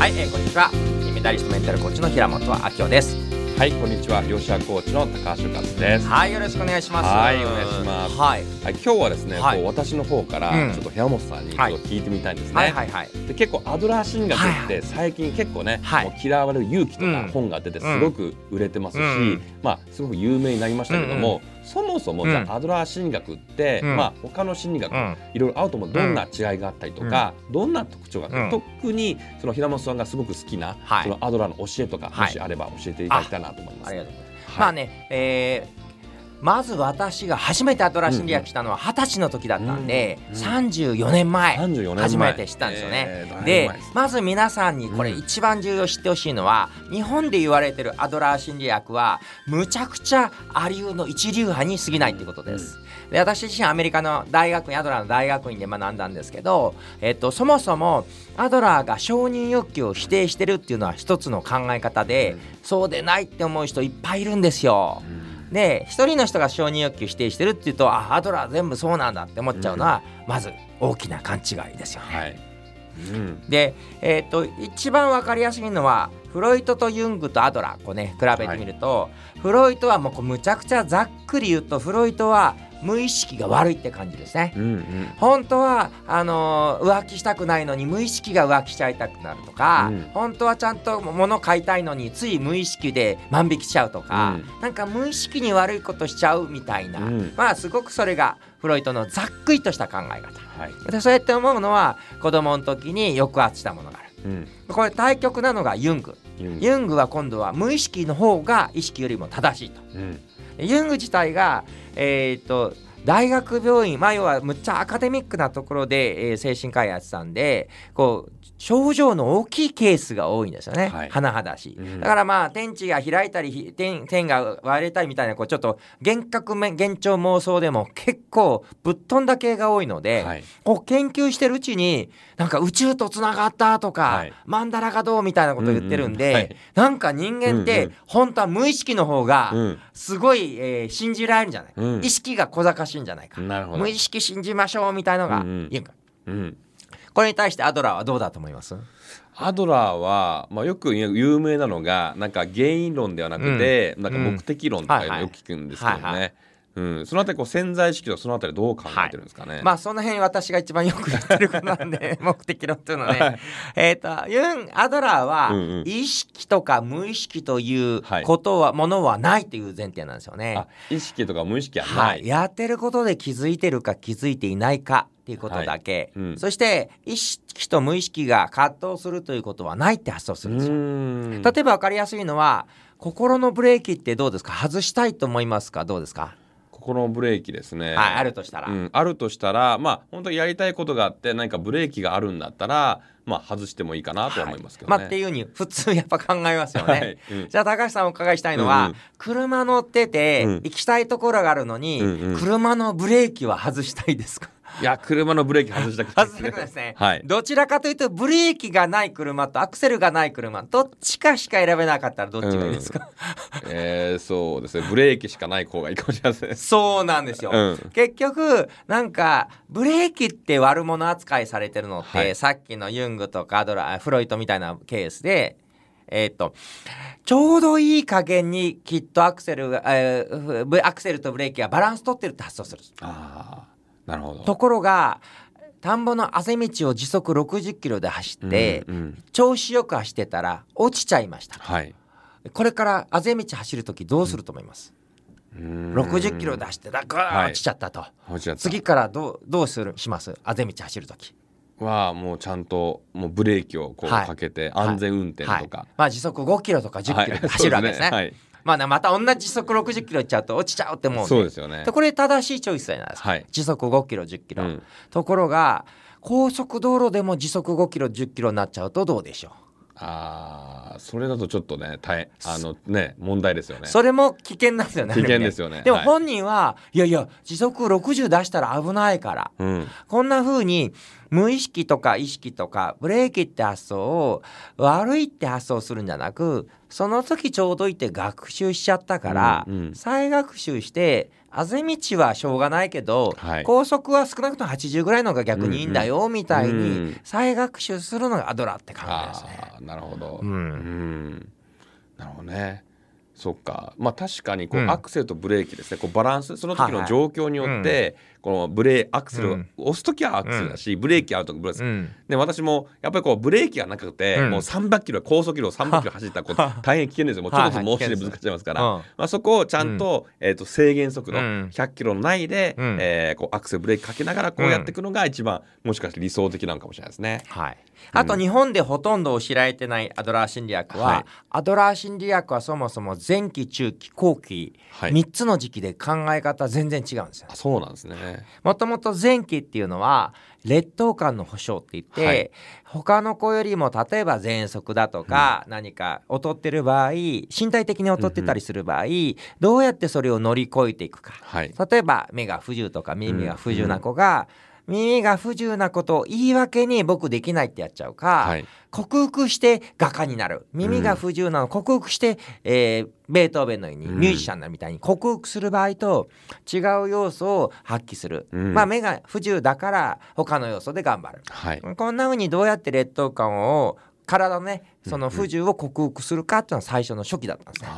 はい、えー、こんにちは。メダリストメンタルコーチの平本明夫です。はい、こんにちは。両者コーチの高橋和です。はい、よろしくお願いします。はいお願いします。はい、はい、今日はですね、はいこう私の方からうんちょっと平本さんにちょっと聞いてみたいんですね。はいはいはい。で結構アドラー心学はいはって最近結構ね、はいもう嫌われる勇気とうんか本が出てすごく売れてますし、うんまあすごく有名になりましたけども、そもそもじゃうん。あアドラー心学って、うん。まあ他の心理学、うん。いろいろあると思う。どんな違いがあったりとか、どんな特徴があって、うん。特にその平本さんがすごく好きな、はい。そのアドラーの教えとか、はい。もしあれば教えていただきたいなと思います。ありがとうございます、はい。まあね、えーまず私が初めてアドラー心理学したのは二十歳の時だったんで、うんうん34年前34年前。初めて知ったんですよね。えーでまず皆さんにこれうん。一番重要知ってほしいのは、日本で言われてるアドラー心理学はむちゃくちゃアリの一流派に過ぎないってことです。で私自身アメリカの大学院アドラーの大学院で学んだんですけど、えっと、そもそもアドラーが承認欲求を否定してるっていうのは一つの考え方で、そうでないって思う人いっぱいいるんですよ。で一人の人が承認欲求否定してるっていうとあアドラー全部そうなんだって思っちゃうのは、まず大きな勘違いですよね。はい。うん。で、えー、と一番わかりやすいのはフロイトとユングとアドラーこうね比べてみると、フロイトはもうこうむちゃくちゃざっくり言うとフロイトは無意識が悪いって感じですね。うんうん。本当はあのー浮気したくないのに無意識が浮気しちゃいたくなるとか、うん本当はちゃんと物買いたいのについ無意識で万引きしちゃうとか、うなんか無意識に悪いことしちゃうみたいな、うんまあすごくそれがフロイトのざっくりとした考え方。はい。でそうやって思うのは子供の時に抑圧したものがある。うん。これ対極なのがユング。ユングは今度は無意識の方が意識よりも正しいと。ユング自体が、えー、と大学病院、まあ、要はむっちゃアカデミックなところで、えー精神科医やってたんでこう症状の大きいケースが多いんですよね、はい。甚だし。い、うん。だからまあ天地が開いたりひ天天が割れたりみたいなこうちょっと幻覚め幻聴妄想でも結構ぶっ飛んだ系が多いので、はい。こう研究してるうちになんか宇宙とつながったとか、はい。マンダラがどうみたいなことを言ってるんで、うんうんはい。なんか人間ってうんうん。本当は無意識の方がうん。すごい、えー信じられるんじゃない。か、うん。意識が小賢しいんじゃないか、なるほど。無意識信じましょうみたいのがうんうん。言うん。これに対してアドラーはどうだと思います？アドラーは、まあ、よく有名なのがなんか原因論ではなくて、なんか目的論とかよく聞くんですけどね、はいはいうん、そのあたりこう潜在意識とそのあたりどう考えてるんですかね、まあその辺私が一番よく言ってることなんで 目的論っていうのはね、はい。えっ、とユン・アドラーは、うんうん。意識とか無意識というはい。ことは、ものはないという前提なんですよね。あ意識とか無意識はな、はい。い、やってることで気づいてるか気づいていないかっていうことだけ、はい。うん。そして意識と無意識が葛藤するということはないって発想すうるんですよ。ん。例えば分かりやすいのは心のブレーキってどうですか？外したいと思いますか？どうですか、心のブレーキですね、はいあるとしたら、うん、あるとしたらまあ本当にやりたいことがあって何かブレーキがあるんだったらまあ外してもいいかなとは思いますけどね、まあっていうふうに普通やっぱ考えますよね。はい。うん。じゃあ高橋さんお伺いしたいのは、うんうん。車乗っててうん。行きたいところがあるのに、うんうん。車のブレーキは外したいですか？いや車のブレーキ外したくない 外したくないですね、はい。どちらかというとブレーキがない車とアクセルがない車どっちかしか選べなかったらどっちがいいですか、えー、そうですね。ブレーキしかない方がいいかもしれません。そうなんですよ、うん。結局なんかブレーキって悪者扱いされてるのって、はい。さっきのユングとかアドラーフロイトみたいなケースでえーっとちょうどいい加減にきっとアクセルが、えーブアクセルとブレーキがバランス取ってるって発想するああなるほど。ところが田んぼのあぜ道を時速60キロで走って、うんうん。調子よく走ってたら落ちちゃいました。はい。これからあぜ道走る時どうすると思います、うん。60キロで走ってだガーッ落ちちゃったと、落ちちゃった。次からどうどうするします？あぜ道走る時。はもうちゃんともうブレーキをこうはい。かけて安全運転とはい。か、まあ時速5キロとか10キロではい走るわけですね,、はいまあねまた同じ時速60キロいっちゃうと落ちちゃうって思うそうですよね。でこれ正しいチョイスじゃないですか、はい。時速5キロ10キロ、うん。ところが高速道路でも時速5キロ10キロになっちゃうとどうでしょう。ああそれだとちょっとね大変あのね問題ですよね。それも危険なんですよね危険ですよね。はい。でも本人は、い、やいや時速60出したら危ないから。うん。こんな風に無意識とか意識とかブレーキって発想を悪いって発想するんじゃなくその時ちょうどいて学習しちゃったから、うんうん、再学習してあぜ道はしょうがないけど、はい、高速は少なくとも80ぐらいのが逆にいいんだよ、みたいに再学習するのがアドラーって考えですね。なるほど、うん、うん。なるほどね。そっか。まあ確かにこう、アクセルとブレーキですね。こうバランス。その時の状況によって、このブレアクセルを押す時はアクセルだし、ブレーキあるとブレーキ、うん、で私もやっぱりこうブレーキがなくて、もう300キロ高速キロ300キロ走ったらこう大変危険ですよ。もうちょっと申し出ぶつかっちゃいますから、まあ、そこをちゃんと,、えー、と制限速度100キロ内で、うえこうアクセルブレーキかけながらこうやっていくのが一番もしかして理想的なのかもしれないですね。はい。あと日本でほとんど知られてないアドラー心理学は、はい、アドラー心理学はそもそも前期中期後期、はい、3つの時期で考え方全然違うんですよ。そうなんですね。もともと前期っていうのは劣等感の保障って言って、はい、他の子よりも例えば喘息だとか、うん、何か劣ってる場合身体的に劣ってたりする場合、うん、どうやってそれを乗り越えていくか、はい、例えば目が不自由とか耳が不自由な子が、うん耳が不自由なことを言い訳に僕できないってやっちゃうか、はい、克服して画家になる。耳が不自由なの克服して、えー、ベートーベンのようにミュージシャンなみたいに克服する場合と違う要素を発揮する、うん、まあ目が不自由だから他の要素で頑張る、はい、こんなふうにどうやって劣等感を体のねその不自由を克服するかっていうのは最初の初期だったんですね。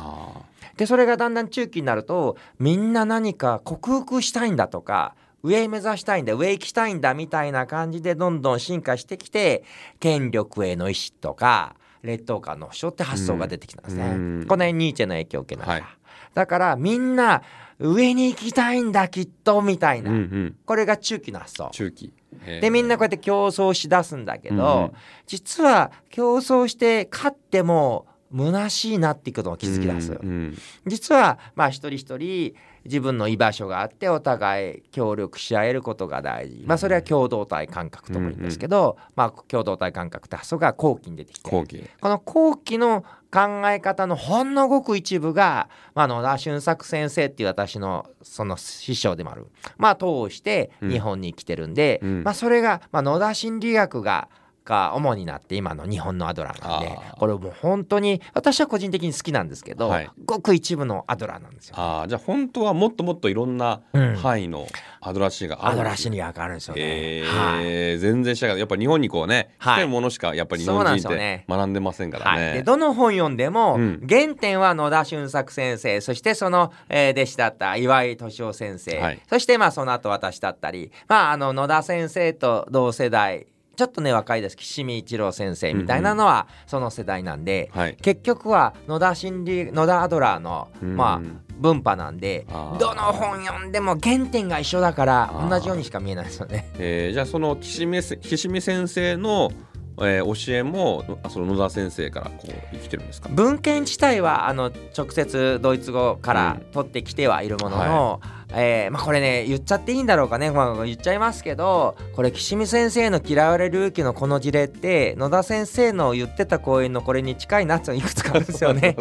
でそれがだんだん中期になるとみんな何か克服したいんだとか上目指したいんだ上行きたいんだみたいな感じでどんどん進化してきて権力への意志とか劣等感の保障って発想が出てきたんですね。うん、この辺ニーチェの影響を受けながら、はい、だからみんな上に行きたいんだきっとみたいな、うんうん、これが中期の発想。中期。でみんなこうやって競争しだすんだけど、うん、実は競争して勝っても虚しいなっていうことを気づき出す、うんうん、実はまあ一人一人自分の居場所があってお互い協力し合えることが大事、まあ、それは共同体感覚とも言うんですけど、うんうん、まあ、共同体感覚って発想が後期に出てきて。この後期の考え方のほんのごく一部が、まあ、野田俊作先生っていう私のその師匠でもある、まあ、通して日本に来てるんで、うん、まあ、それが、まあ、野田心理学がが主になって今の日本のアドラーなんでこれもう本当に私は個人的に好きなんですけど、はい、ごく一部のアドラーなんですよ。あじゃあ本当はもっともっといろんな範囲のアドラーシーがある、うん、アドラーシーがあるんですよね。えー、はい、全然知らない。やっぱ日本にこうね来てるものしかやっぱり日本人って学んでませんからね。はい、でどの本読んでも、うん、原点は野田俊作先生そしてその、えー、弟子だった岩井敏夫先生、はい、そしてまあその後私だったり、まあ、あの野田先生と同世代ちょっとね若いです。岸見一郎先生みたいなのはその世代なんで、うんうん、結局は野田心理野田アドラーの、まあ分派なんでどの本読んでも原点が一緒だから同じようにしか見えないですよね。えー、じゃあその岸見岸見先生のえー、教えもその野田先生からこう生きてるんですか？文献自体はあの直接ドイツ語から取ってきてはいるものの、うんはいえー、まあ、これね言っちゃっていいんだろうかね、まあ、言っちゃいますけどこれ岸見先生の「嫌われる勇気」のこの事例って野田先生の言ってた講演のこれに近いなっていくつかあるんですよね。ね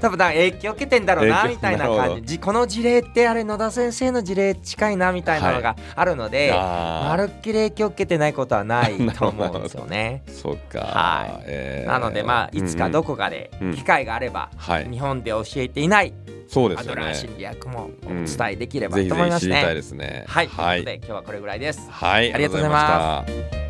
多分だ影響受けてんだろうなみたいな感じ。この事例ってあれ野田先生の事例近いなみたいなのがあるので、はい、まるっきり影響受けてないことはないと思うんですよね。そっか、はい。えー、なのでまあいつかどこかで機会があれば、うんうん、日本で教えていない、そうですよね。アドラー心理学もお伝えできればと思いますね。ぜひぜひ知りたいですね。はい。はい、ということで今日はこれぐらいです。はい。ありがとうございました。